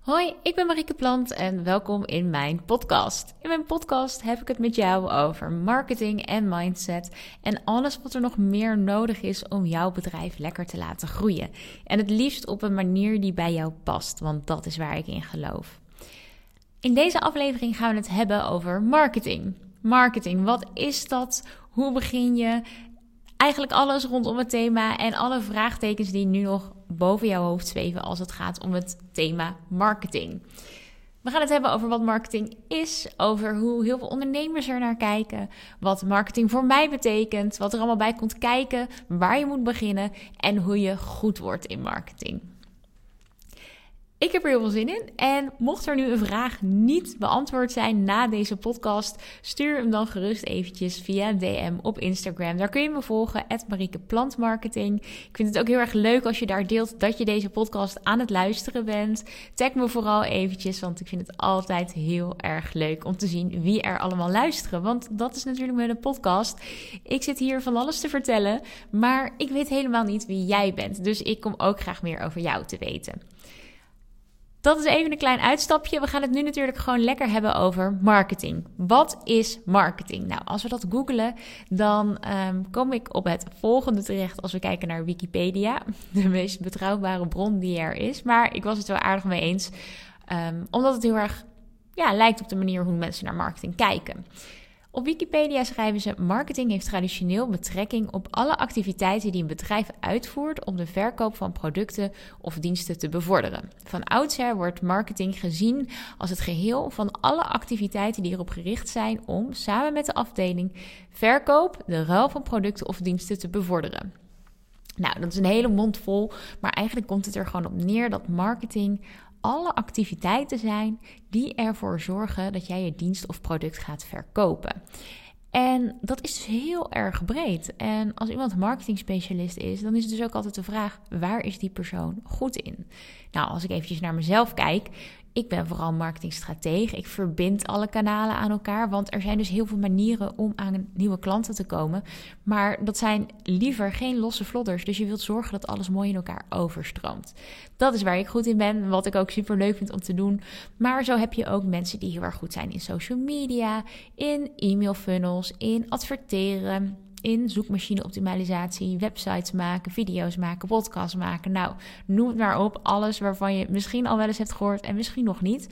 Hoi, ik ben Marieke Plant en welkom in mijn podcast. In mijn podcast heb ik het met jou over marketing en mindset en alles wat er nog meer nodig is om jouw bedrijf lekker te laten groeien. En het liefst op een manier die bij jou past, want dat is waar ik in geloof. In deze aflevering gaan we het hebben over marketing. Marketing, wat is dat? Hoe begin je? Eigenlijk alles rondom het thema en alle vraagtekens die nu nog boven jouw hoofd zweven als het gaat om het thema marketing. We gaan het hebben over wat marketing is, over hoe heel veel ondernemers er naar kijken, wat marketing voor mij betekent, wat er allemaal bij komt kijken, waar je moet beginnen en hoe je goed wordt in marketing. Ik heb er heel veel zin in. En mocht er nu een vraag niet beantwoord zijn na deze podcast, stuur hem dan gerust eventjes via DM op Instagram. Daar kun je me volgen, Marieke Plantmarketing. Ik vind het ook heel erg leuk als je daar deelt dat je deze podcast aan het luisteren bent. Tag me vooral eventjes, want ik vind het altijd heel erg leuk om te zien wie er allemaal luisteren. Want dat is natuurlijk met een podcast. Ik zit hier van alles te vertellen, maar ik weet helemaal niet wie jij bent. Dus ik kom ook graag meer over jou te weten. Dat is even een klein uitstapje. We gaan het nu natuurlijk gewoon lekker hebben over marketing. Wat is marketing? Nou, als we dat googelen, dan um, kom ik op het volgende terecht als we kijken naar Wikipedia. De meest betrouwbare bron die er is. Maar ik was het wel aardig mee eens. Um, omdat het heel erg ja, lijkt op de manier hoe mensen naar marketing kijken. Op Wikipedia schrijven ze: marketing heeft traditioneel betrekking op alle activiteiten die een bedrijf uitvoert om de verkoop van producten of diensten te bevorderen. Van oudsher wordt marketing gezien als het geheel van alle activiteiten die erop gericht zijn om samen met de afdeling verkoop, de ruil van producten of diensten te bevorderen. Nou, dat is een hele mond vol, maar eigenlijk komt het er gewoon op neer dat marketing alle activiteiten zijn die ervoor zorgen dat jij je dienst of product gaat verkopen. En dat is dus heel erg breed. En als iemand marketing specialist is, dan is het dus ook altijd de vraag: waar is die persoon goed in? Nou, als ik eventjes naar mezelf kijk, ik ben vooral marketingstratege. Ik verbind alle kanalen aan elkaar, want er zijn dus heel veel manieren om aan nieuwe klanten te komen. Maar dat zijn liever geen losse vlodders. Dus je wilt zorgen dat alles mooi in elkaar overstroomt. Dat is waar ik goed in ben, wat ik ook super leuk vind om te doen. Maar zo heb je ook mensen die heel erg goed zijn in social media, in e-mail funnels, in adverteren in zoekmachine optimalisatie, websites maken, video's maken, podcasts maken. Nou, noem het maar op. Alles waarvan je misschien al wel eens hebt gehoord en misschien nog niet.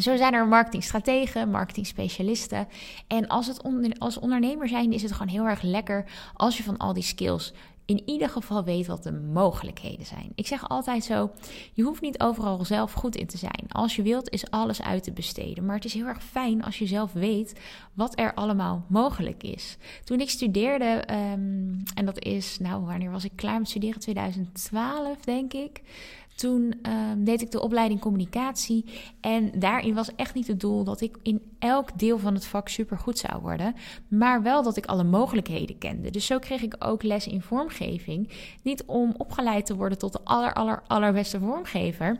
Zo zijn er marketingstrategen, marketingspecialisten. En als, het als ondernemer zijn, is het gewoon heel erg lekker als je van al die skills in ieder geval weet wat de mogelijkheden zijn. Ik zeg altijd zo: je hoeft niet overal zelf goed in te zijn. Als je wilt, is alles uit te besteden. Maar het is heel erg fijn als je zelf weet wat er allemaal mogelijk is. Toen ik studeerde, ehm, en dat is, nou, wanneer was ik klaar met studeren? 2012, denk ik. Toen ehm, deed ik de opleiding communicatie. En daarin was echt niet het doel dat ik in elk deel van het vak super goed zou worden. Maar wel dat ik alle mogelijkheden kende. Dus zo kreeg ik ook les in vormgeving. Niet om opgeleid te worden tot de aller, aller, allerbeste vormgever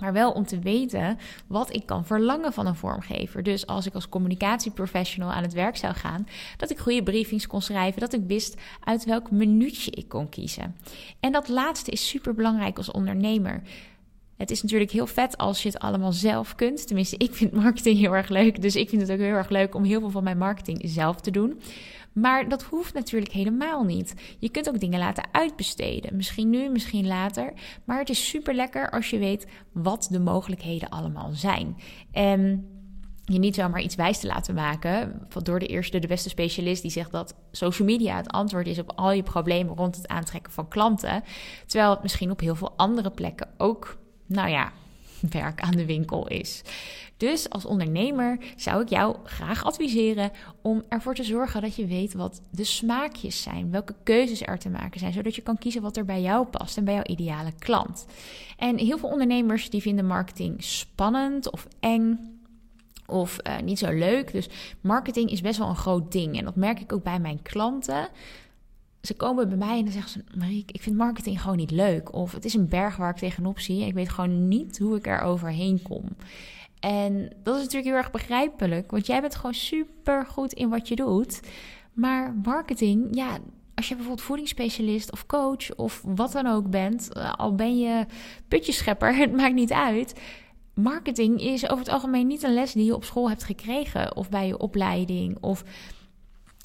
maar wel om te weten wat ik kan verlangen van een vormgever. Dus als ik als communicatieprofessional aan het werk zou gaan, dat ik goede briefings kon schrijven, dat ik wist uit welk minuutje ik kon kiezen. En dat laatste is super belangrijk als ondernemer. Het is natuurlijk heel vet als je het allemaal zelf kunt. Tenminste, ik vind marketing heel erg leuk. Dus ik vind het ook heel erg leuk om heel veel van mijn marketing zelf te doen. Maar dat hoeft natuurlijk helemaal niet. Je kunt ook dingen laten uitbesteden. Misschien nu, misschien later. Maar het is super lekker als je weet wat de mogelijkheden allemaal zijn. En je niet zomaar iets wijs te laten maken door de eerste, de beste specialist die zegt dat social media het antwoord is op al je problemen rond het aantrekken van klanten. Terwijl het misschien op heel veel andere plekken ook, nou ja, werk aan de winkel is. Dus als ondernemer zou ik jou graag adviseren om ervoor te zorgen dat je weet wat de smaakjes zijn, welke keuzes er te maken zijn, zodat je kan kiezen wat er bij jou past en bij jouw ideale klant. En heel veel ondernemers die vinden marketing spannend of eng of uh, niet zo leuk. Dus marketing is best wel een groot ding en dat merk ik ook bij mijn klanten ze komen bij mij en dan zeggen ze: Marieke, ik vind marketing gewoon niet leuk. Of het is een berg waar ik tegenop zie. Ik weet gewoon niet hoe ik er overheen kom. En dat is natuurlijk heel erg begrijpelijk, want jij bent gewoon super goed in wat je doet. Maar marketing, ja, als je bijvoorbeeld voedingsspecialist of coach of wat dan ook bent, eh, al ben je putjeschepper, het maakt niet uit. Marketing is over het algemeen niet een les die je op school hebt gekregen of bij je opleiding of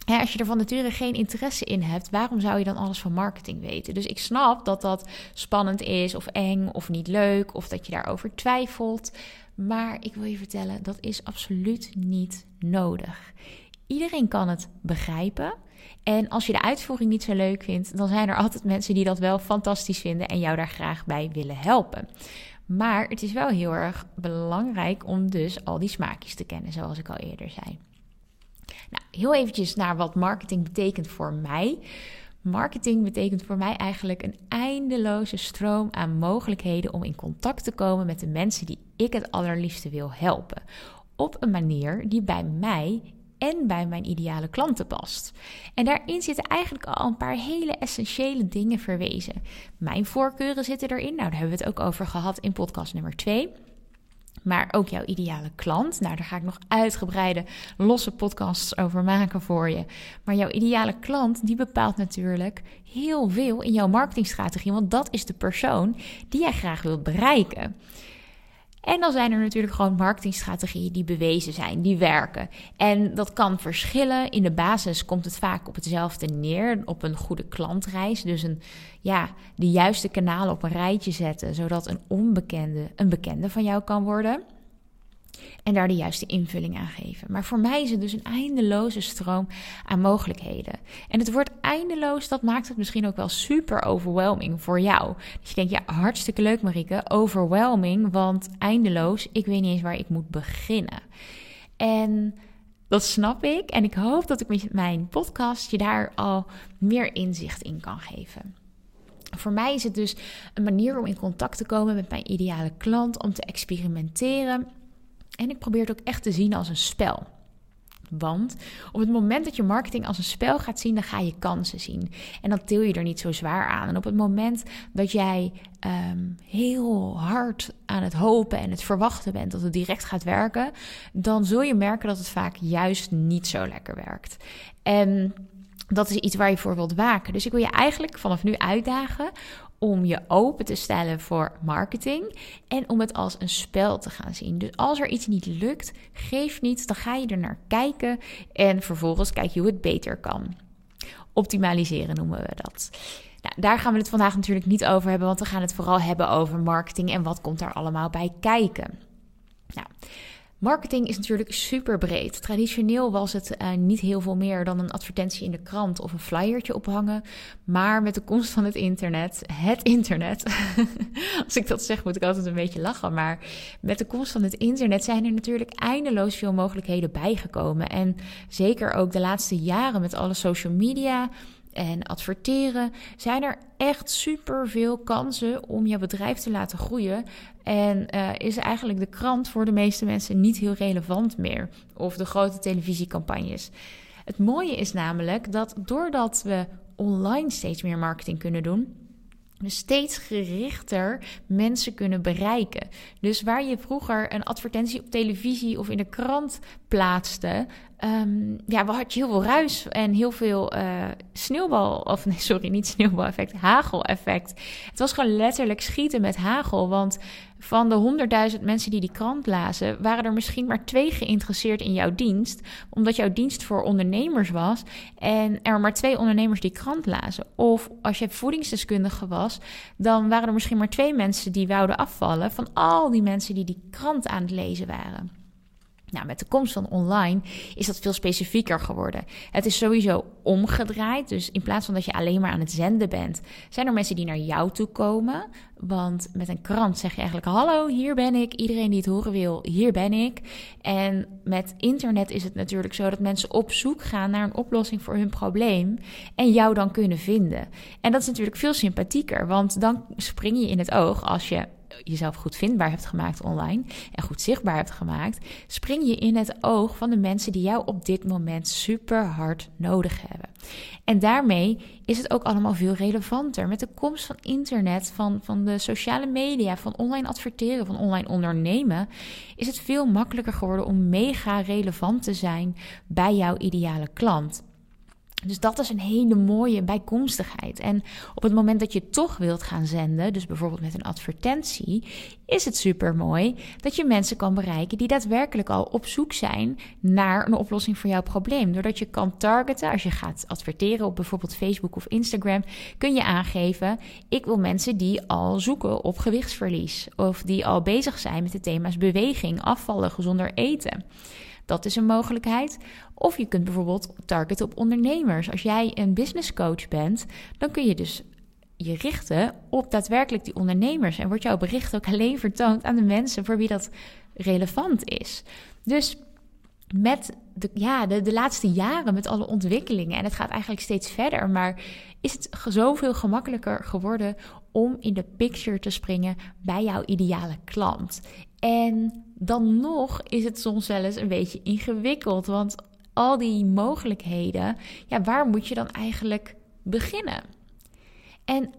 als je er van nature geen interesse in hebt, waarom zou je dan alles van marketing weten? Dus ik snap dat dat spannend is, of eng, of niet leuk, of dat je daarover twijfelt. Maar ik wil je vertellen, dat is absoluut niet nodig. Iedereen kan het begrijpen. En als je de uitvoering niet zo leuk vindt, dan zijn er altijd mensen die dat wel fantastisch vinden en jou daar graag bij willen helpen. Maar het is wel heel erg belangrijk om dus al die smaakjes te kennen, zoals ik al eerder zei. Nou, heel eventjes naar wat marketing betekent voor mij. Marketing betekent voor mij eigenlijk een eindeloze stroom aan mogelijkheden om in contact te komen met de mensen die ik het allerliefste wil helpen. Op een manier die bij mij en bij mijn ideale klanten past. En daarin zitten eigenlijk al een paar hele essentiële dingen verwezen. Mijn voorkeuren zitten erin. Nou, daar hebben we het ook over gehad in podcast nummer 2 maar ook jouw ideale klant. Nou, daar ga ik nog uitgebreide losse podcasts over maken voor je. Maar jouw ideale klant, die bepaalt natuurlijk heel veel in jouw marketingstrategie, want dat is de persoon die jij graag wilt bereiken. En dan zijn er natuurlijk gewoon marketingstrategieën die bewezen zijn, die werken. En dat kan verschillen. In de basis komt het vaak op hetzelfde neer, op een goede klantreis. Dus een, ja, de juiste kanalen op een rijtje zetten, zodat een onbekende een bekende van jou kan worden en daar de juiste invulling aan geven. Maar voor mij is het dus een eindeloze stroom aan mogelijkheden. En het wordt eindeloos, dat maakt het misschien ook wel super overwhelming voor jou. Dus je denkt, ja, hartstikke leuk Marike, overwhelming, want eindeloos, ik weet niet eens waar ik moet beginnen. En dat snap ik en ik hoop dat ik met mijn podcast je daar al meer inzicht in kan geven. Voor mij is het dus een manier om in contact te komen met mijn ideale klant, om te experimenteren en ik probeer het ook echt te zien als een spel. Want op het moment dat je marketing als een spel gaat zien, dan ga je kansen zien. En dan til je er niet zo zwaar aan. En op het moment dat jij ehm, heel hard aan het hopen en het verwachten bent dat het direct gaat werken, dan zul je merken dat het vaak juist niet zo lekker werkt. En dat is iets waar je voor wilt waken. Dus ik wil je eigenlijk vanaf nu uitdagen om je open te stellen voor marketing en om het als een spel te gaan zien. Dus als er iets niet lukt, geef niet, dan ga je er naar kijken en vervolgens kijk je hoe het beter kan. Optimaliseren noemen we dat. Nou, daar gaan we het vandaag natuurlijk niet over hebben, want we gaan het vooral hebben over marketing en wat komt daar allemaal bij kijken. Nou, Marketing is natuurlijk super breed. Traditioneel was het uh, niet heel veel meer dan een advertentie in de krant of een flyertje ophangen. Maar met de komst van het internet, het internet, als ik dat zeg moet ik altijd een beetje lachen. Maar met de komst van het internet zijn er natuurlijk eindeloos veel mogelijkheden bijgekomen. En zeker ook de laatste jaren met alle social media en adverteren, zijn er echt super veel kansen om je bedrijf te laten groeien. En uh, is eigenlijk de krant voor de meeste mensen niet heel relevant meer. Of de grote televisiecampagnes. Het mooie is namelijk dat doordat we online steeds meer marketing kunnen doen steeds gerichter mensen kunnen bereiken. Dus waar je vroeger een advertentie op televisie of in de krant plaatste, um, ja, had je heel veel ruis en heel veel uh, sneeuwbal, of nee, sorry, niet sneeuwbal-effect, hagel-effect. Het was gewoon letterlijk schieten met hagel, want van de honderdduizend mensen die die krant lazen, waren er misschien maar twee geïnteresseerd in jouw dienst, omdat jouw dienst voor ondernemers was en er maar twee ondernemers die krant lazen. Of als je voedingsdeskundige was, dan waren er misschien maar twee mensen die wouden afvallen van al die mensen die die krant aan het lezen waren. Nou, met de komst van online is dat veel specifieker geworden. Het is sowieso omgedraaid. Dus in plaats van dat je alleen maar aan het zenden bent, zijn er mensen die naar jou toe komen. Want met een krant zeg je eigenlijk: Hallo, hier ben ik. Iedereen die het horen wil, hier ben ik. En met internet is het natuurlijk zo dat mensen op zoek gaan naar een oplossing voor hun probleem. En jou dan kunnen vinden. En dat is natuurlijk veel sympathieker, want dan spring je in het oog als je jezelf goed vindbaar hebt gemaakt online en goed zichtbaar hebt gemaakt, spring je in het oog van de mensen die jou op dit moment super hard nodig hebben. En daarmee is het ook allemaal veel relevanter. Met de komst van internet, van, van de sociale media, van online adverteren, van online ondernemen, is het veel makkelijker geworden om mega relevant te zijn bij jouw ideale klant. Dus dat is een hele mooie bijkomstigheid. En op het moment dat je toch wilt gaan zenden, dus bijvoorbeeld met een advertentie, is het super mooi dat je mensen kan bereiken die daadwerkelijk al op zoek zijn naar een oplossing voor jouw probleem. Doordat je kan targeten, als je gaat adverteren op bijvoorbeeld Facebook of Instagram, kun je aangeven: ik wil mensen die al zoeken op gewichtsverlies of die al bezig zijn met de thema's beweging, afvallen, gezonder eten. Dat is een mogelijkheid. Of je kunt bijvoorbeeld targeten op ondernemers. Als jij een business coach bent, dan kun je dus je richten op daadwerkelijk die ondernemers. En wordt jouw bericht ook alleen vertoond aan de mensen voor wie dat relevant is. Dus met de, ja, de, de laatste jaren, met alle ontwikkelingen, en het gaat eigenlijk steeds verder, maar is het zoveel gemakkelijker geworden om in de picture te springen bij jouw ideale klant. En dan nog is het soms wel eens een beetje ingewikkeld, want al die mogelijkheden, ja, waar moet je dan eigenlijk beginnen? En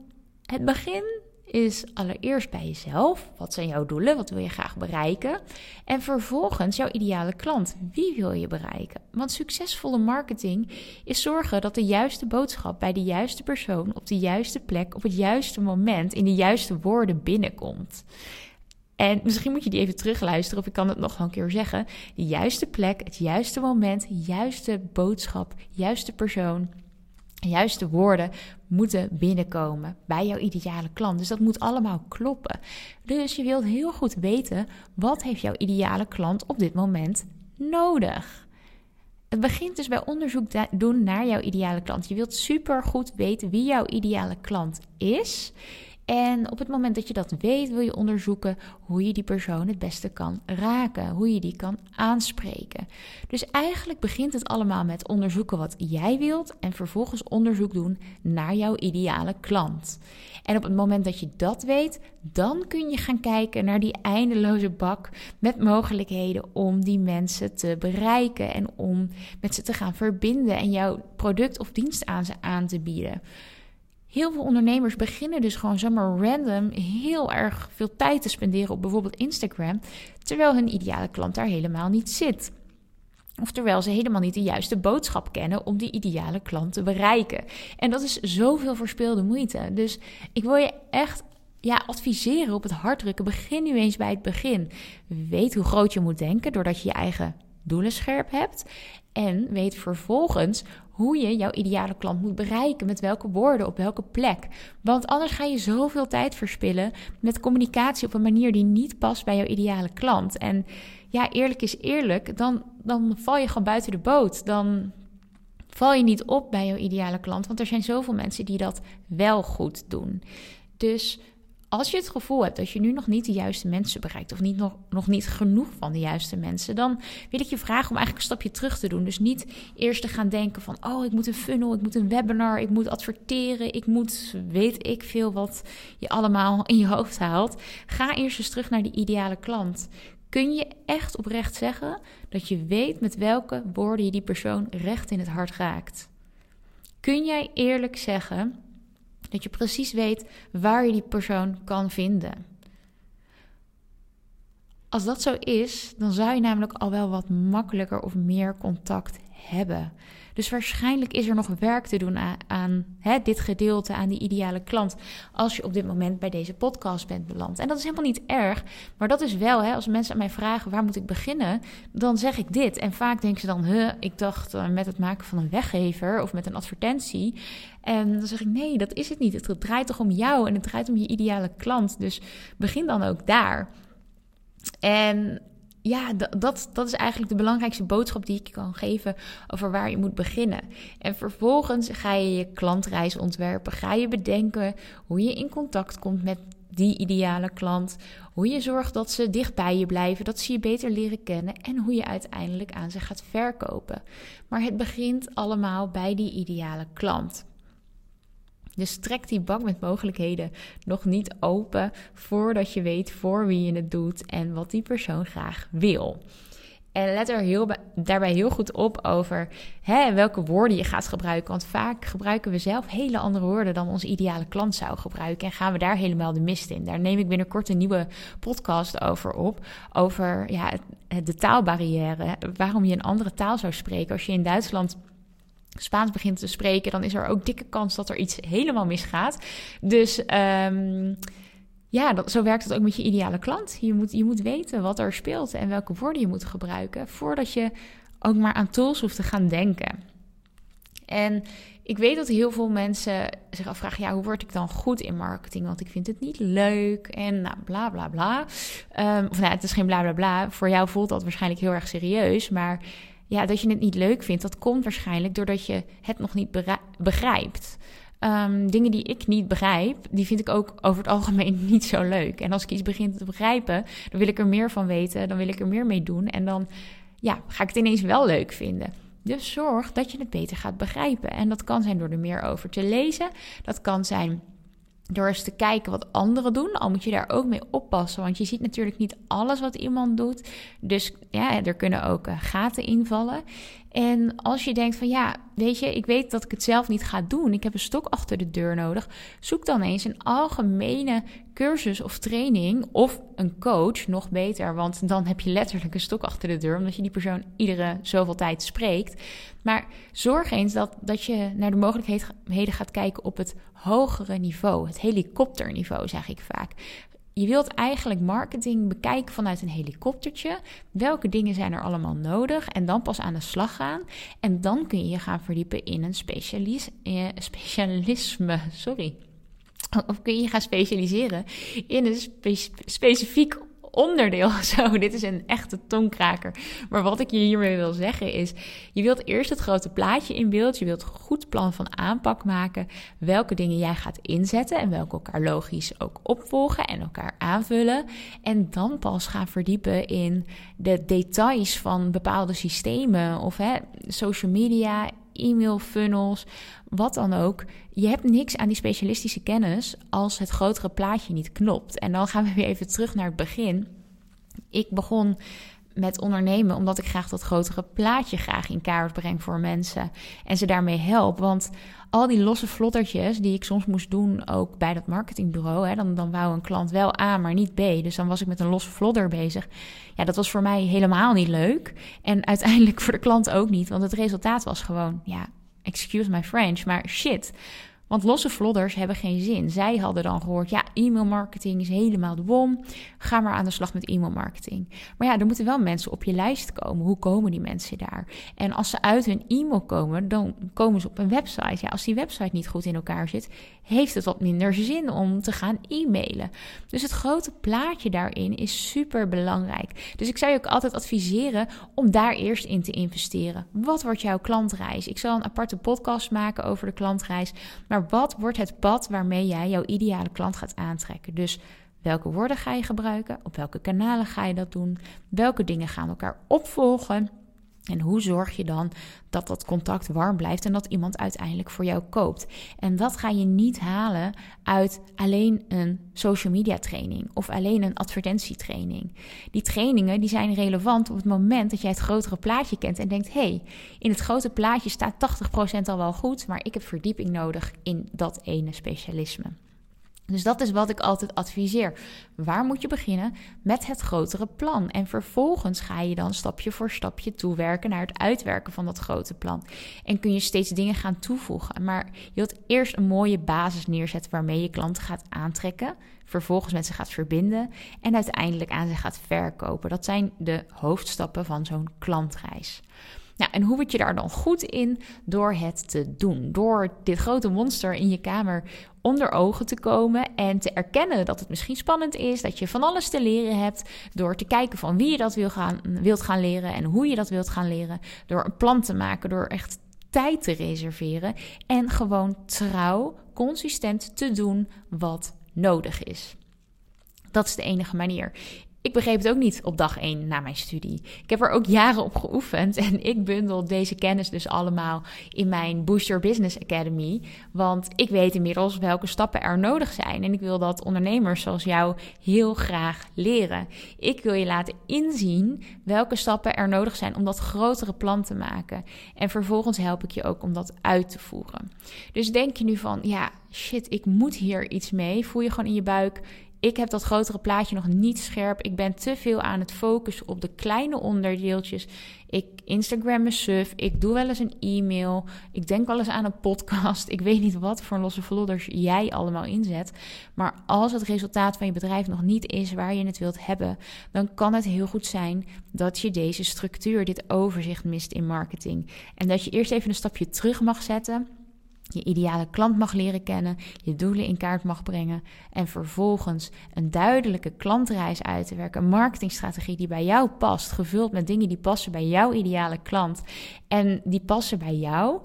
het begin is allereerst bij jezelf. Wat zijn jouw doelen? Wat wil je graag bereiken? En vervolgens jouw ideale klant. Wie wil je bereiken? Want succesvolle marketing is zorgen dat de juiste boodschap bij de juiste persoon op de juiste plek op het juiste moment in de juiste woorden binnenkomt. En misschien moet je die even terugluisteren, of ik kan het nog een keer zeggen. De juiste plek, het juiste moment, juiste boodschap, juiste persoon, juiste woorden moeten binnenkomen bij jouw ideale klant. Dus dat moet allemaal kloppen. Dus je wilt heel goed weten wat heeft jouw ideale klant op dit moment nodig. Het begint dus bij onderzoek doen naar jouw ideale klant. Je wilt super goed weten wie jouw ideale klant is. En op het moment dat je dat weet, wil je onderzoeken hoe je die persoon het beste kan raken, hoe je die kan aanspreken. Dus eigenlijk begint het allemaal met onderzoeken wat jij wilt en vervolgens onderzoek doen naar jouw ideale klant. En op het moment dat je dat weet, dan kun je gaan kijken naar die eindeloze bak met mogelijkheden om die mensen te bereiken en om met ze te gaan verbinden en jouw product of dienst aan ze aan te bieden. Heel veel ondernemers beginnen dus gewoon zomaar random heel erg veel tijd te spenderen op bijvoorbeeld Instagram, terwijl hun ideale klant daar helemaal niet zit. Of terwijl ze helemaal niet de juiste boodschap kennen om die ideale klant te bereiken. En dat is zoveel verspeelde moeite. Dus ik wil je echt ja, adviseren op het hart drukken. Begin nu eens bij het begin. Weet hoe groot je moet denken doordat je je eigen doelen scherp hebt. En weet vervolgens hoe je jouw ideale klant moet bereiken. Met welke woorden, op welke plek. Want anders ga je zoveel tijd verspillen met communicatie op een manier die niet past bij jouw ideale klant. En ja, eerlijk is eerlijk, dan, dan val je gewoon buiten de boot. Dan val je niet op bij jouw ideale klant. Want er zijn zoveel mensen die dat wel goed doen. Dus als je het gevoel hebt dat je nu nog niet de juiste mensen bereikt, of niet nog, nog niet genoeg van de juiste mensen, dan wil ik je vragen om eigenlijk een stapje terug te doen. Dus niet eerst te gaan denken van, oh, ik moet een funnel, ik moet een webinar, ik moet adverteren, ik moet, weet ik veel wat je allemaal in je hoofd haalt. Ga eerst eens terug naar die ideale klant. Kun je echt oprecht zeggen dat je weet met welke woorden je die persoon recht in het hart raakt? Kun jij eerlijk zeggen dat je precies weet waar je die persoon kan vinden. Als dat zo is, dan zou je namelijk al wel wat makkelijker of meer contact hebben. Dus waarschijnlijk is er nog werk te doen aan, aan hè, dit gedeelte, aan die ideale klant, als je op dit moment bij deze podcast bent beland. En dat is helemaal niet erg, maar dat is wel, hè, als mensen aan mij vragen waar moet ik beginnen, dan zeg ik dit. En vaak denken ze dan, huh, ik dacht uh, met het maken van een weggever of met een advertentie. En dan zeg ik, nee, dat is het niet. Het draait toch om jou en het draait om je ideale klant. Dus begin dan ook daar. En ja, dat, dat is eigenlijk de belangrijkste boodschap die ik kan geven over waar je moet beginnen. En vervolgens ga je je klantreis ontwerpen. Ga je bedenken hoe je in contact komt met die ideale klant. Hoe je zorgt dat ze dicht bij je blijven, dat ze je beter leren kennen en hoe je uiteindelijk aan ze gaat verkopen. Maar het begint allemaal bij die ideale klant. Dus trek die bak met mogelijkheden nog niet open voordat je weet voor wie je het doet en wat die persoon graag wil. En let er heel, daarbij heel goed op over hè, welke woorden je gaat gebruiken. Want vaak gebruiken we zelf hele andere woorden dan onze ideale klant zou gebruiken. En gaan we daar helemaal de mist in. Daar neem ik binnenkort een nieuwe podcast over op. Over ja, de taalbarrière. Waarom je een andere taal zou spreken als je in Duitsland Spaans begint te spreken, dan is er ook dikke kans dat er iets helemaal misgaat. Dus um, ja, dat, zo werkt het ook met je ideale klant. Je moet, je moet weten wat er speelt en welke woorden je moet gebruiken voordat je ook maar aan tools hoeft te gaan denken. En ik weet dat heel veel mensen zich afvragen: ja, hoe word ik dan goed in marketing? Want ik vind het niet leuk en nou, bla bla bla. Um, of nou, het is geen bla bla bla. Voor jou voelt dat waarschijnlijk heel erg serieus. Maar ja, dat je het niet leuk vindt, dat komt waarschijnlijk doordat je het nog niet begrijpt. Um, dingen die ik niet begrijp, die vind ik ook over het algemeen niet zo leuk. En als ik iets begin te begrijpen, dan wil ik er meer van weten, dan wil ik er meer mee doen. En dan ja, ga ik het ineens wel leuk vinden. Dus zorg dat je het beter gaat begrijpen. En dat kan zijn door er meer over te lezen. Dat kan zijn door eens te kijken wat anderen doen. Al moet je daar ook mee oppassen. Want je ziet natuurlijk niet alles wat iemand doet. Dus ja, er kunnen ook uh, gaten invallen. En als je denkt van ja, weet je, ik weet dat ik het zelf niet ga doen. Ik heb een stok achter de deur nodig. Zoek dan eens een algemene cursus of training of een coach, nog beter. Want dan heb je letterlijk een stok achter de deur, omdat je die persoon iedere zoveel tijd spreekt. Maar zorg eens dat, dat je naar de mogelijkheden gaat kijken op het hogere niveau, het helikopterniveau, zeg ik vaak je wilt eigenlijk marketing bekijken vanuit een helikoptertje. Welke dingen zijn er allemaal nodig? En dan pas aan de slag gaan. En dan kun je je gaan verdiepen in een specialis eh, specialisme. Sorry. Of kun je je gaan specialiseren in een specifiek onderdeel. Zo, dit is een echte tongkraker. Maar wat ik je hiermee wil zeggen is: je wilt eerst het grote plaatje in beeld. Je wilt een goed plan van aanpak maken. Welke dingen jij gaat inzetten en welke elkaar logisch ook opvolgen en elkaar aanvullen. En dan pas gaan verdiepen in de details van bepaalde systemen of hè, social media, e-mail funnels, wat dan ook. Je hebt niks aan die specialistische kennis als het grotere plaatje niet knopt. En dan gaan we weer even terug naar het begin. Ik begon met ondernemen omdat ik graag dat grotere plaatje graag in kaart breng voor mensen en ze daarmee help. Want al die losse vlottertjes die ik soms moest doen, ook bij dat marketingbureau, hè, dan, dan wou een klant wel A, maar niet B. Dus dan was ik met een losse vlodder bezig. Ja, dat was voor mij helemaal niet leuk. En uiteindelijk voor de klant ook niet, want het resultaat was gewoon, ja, excuse my French, maar shit. Want losse vlodders hebben geen zin. Zij hadden dan gehoord, ja, e-mailmarketing is helemaal de bom. Ga maar aan de slag met e-mailmarketing. Maar ja, er moeten wel mensen op je lijst komen. Hoe komen die mensen daar? En als ze uit hun e-mail komen, dan komen ze op een website. Ja, als die website niet goed in elkaar zit, heeft het wat minder zin om te gaan e-mailen. Dus het grote plaatje daarin is super belangrijk. Dus ik zou je ook altijd adviseren om daar eerst in te investeren. Wat wordt jouw klantreis? Ik zal een aparte podcast maken over de klantreis. Maar wat wordt het pad waarmee jij jouw ideale klant gaat aantrekken? Dus welke woorden ga je gebruiken? Op welke kanalen ga je dat doen? Welke dingen gaan elkaar opvolgen? En hoe zorg je dan dat dat contact warm blijft en dat iemand uiteindelijk voor jou koopt? En dat ga je niet halen uit alleen een social media training of alleen een advertentietraining. Die trainingen die zijn relevant op het moment dat jij het grotere plaatje kent en denkt: hé, hey, in het grote plaatje staat 80% al wel goed, maar ik heb verdieping nodig in dat ene specialisme. Dus dat is wat ik altijd adviseer. Waar moet je beginnen? Met het grotere plan. En vervolgens ga je dan stapje voor stapje toewerken naar het uitwerken van dat grote plan. En kun je steeds dingen gaan toevoegen. Maar je wilt eerst een mooie basis neerzetten waarmee je klanten gaat aantrekken. Vervolgens met ze gaat verbinden. En uiteindelijk aan ze gaat verkopen. Dat zijn de hoofdstappen van zo'n klantreis. Nou, en hoe word je daar dan goed in? Door het te doen. Door dit grote monster in je kamer onder ogen te komen en te erkennen dat het misschien spannend is, dat je van alles te leren hebt, door te kijken van wie je dat gaan, wilt gaan leren en hoe je dat wilt gaan leren, door een plan te maken, door echt tijd te reserveren en gewoon trouw, consistent te doen wat nodig is. Dat is de enige manier. Ik begreep het ook niet op dag 1 na mijn studie. Ik heb er ook jaren op geoefend en ik bundel deze kennis dus allemaal in mijn Boost Your Business Academy. Want ik weet inmiddels welke stappen er nodig zijn en ik wil dat ondernemers zoals jou heel graag leren. Ik wil je laten inzien welke stappen er nodig zijn om dat grotere plan te maken. En vervolgens help ik je ook om dat uit te voeren. Dus denk je nu van, ja, shit, ik moet hier iets mee. Voel je gewoon in je buik Ik heb dat grotere plaatje nog niet scherp. Ik ben te veel aan het focussen op de kleine onderdeeltjes. Ik Instagram me suf. Ik doe wel eens een e-mail. Ik denk wel eens aan een podcast. Ik weet niet wat voor losse vlodders jij allemaal inzet. Maar als het resultaat van je bedrijf nog niet is waar je het wilt hebben, dan kan het heel goed zijn dat je deze structuur, dit overzicht mist in marketing. En dat je eerst even een stapje terug mag zetten je ideale klant mag leren kennen, je doelen in kaart mag brengen en vervolgens een duidelijke klantreis uit te werken, een marketingstrategie die bij jou past, gevuld met dingen die passen bij jouw ideale klant en die passen bij jou.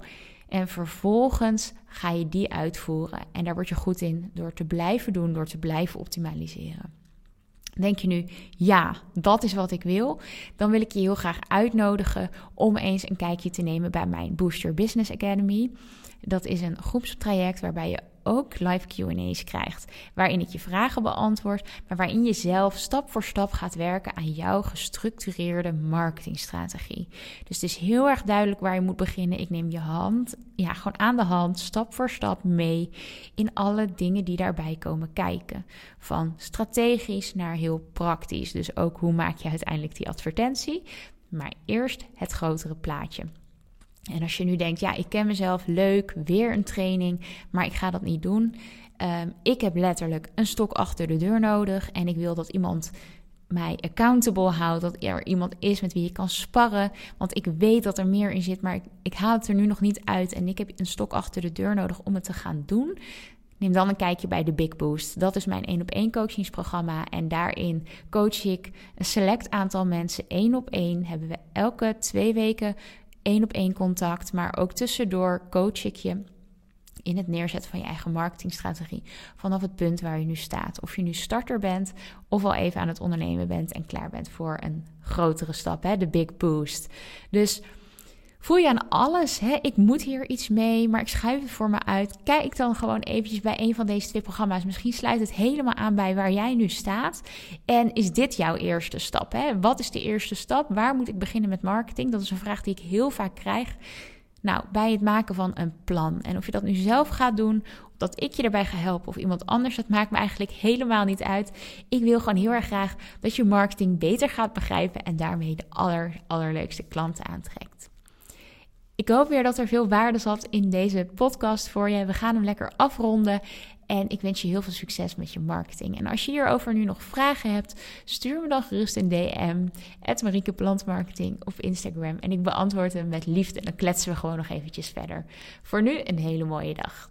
En vervolgens ga je die uitvoeren en daar word je goed in door te blijven doen, door te blijven optimaliseren. Denk je nu, ja, dat is wat ik wil? Dan wil ik je heel graag uitnodigen om eens een kijkje te nemen bij mijn Booster Business Academy. Dat is een groepstraject waarbij je ook live QA's krijgt. Waarin ik je vragen beantwoord, maar waarin je zelf stap voor stap gaat werken aan jouw gestructureerde marketingstrategie. Dus het is heel erg duidelijk waar je moet beginnen. Ik neem je hand, ja, gewoon aan de hand, stap voor stap mee in alle dingen die daarbij komen kijken. Van strategisch naar heel praktisch. Dus ook hoe maak je uiteindelijk die advertentie. Maar eerst het grotere plaatje. En als je nu denkt, ja, ik ken mezelf, leuk, weer een training, maar ik ga dat niet doen. Ehm, ik heb letterlijk een stok achter de deur nodig en ik wil dat iemand mij accountable houdt, dat er iemand is met wie ik kan sparren, want ik weet dat er meer in zit, maar ik, ik haal het er nu nog niet uit en ik heb een stok achter de deur nodig om het te gaan doen. Neem dan een kijkje bij de Big Boost. Dat is mijn één op één coachingsprogramma. En daarin coach ik een select aantal mensen één op één. Hebben we elke twee weken één op één contact, maar ook tussendoor coach ik je in het neerzetten van je eigen marketingstrategie vanaf het punt waar je nu staat. Of je nu starter bent of al even aan het ondernemen bent en klaar bent voor een grotere stap, hè, de big boost. Dus Voel je aan alles, hè? ik moet hier iets mee, maar ik schuif het voor me uit. Kijk dan gewoon eventjes bij een van deze twee programma's. Misschien sluit het helemaal aan bij waar jij nu staat. En is dit jouw eerste stap? Hè? Wat is de eerste stap? Waar moet ik beginnen met marketing? Dat is een vraag die ik heel vaak krijg. Nou, bij het maken van een plan. En of je dat nu zelf gaat doen, of dat ik je erbij ga helpen of iemand anders, dat maakt me eigenlijk helemaal niet uit. Ik wil gewoon heel erg graag dat je marketing beter gaat begrijpen en daarmee de aller, allerleukste klanten aantrekt. Ik hoop weer dat er veel waarde zat in deze podcast voor je. We gaan hem lekker afronden. En ik wens je heel veel succes met je marketing. En als je hierover nu nog vragen hebt, stuur me dan gerust een DM. Marieke Plantmarketing op Instagram. En ik beantwoord hem met liefde. En dan kletsen we gewoon nog eventjes verder. Voor nu een hele mooie dag.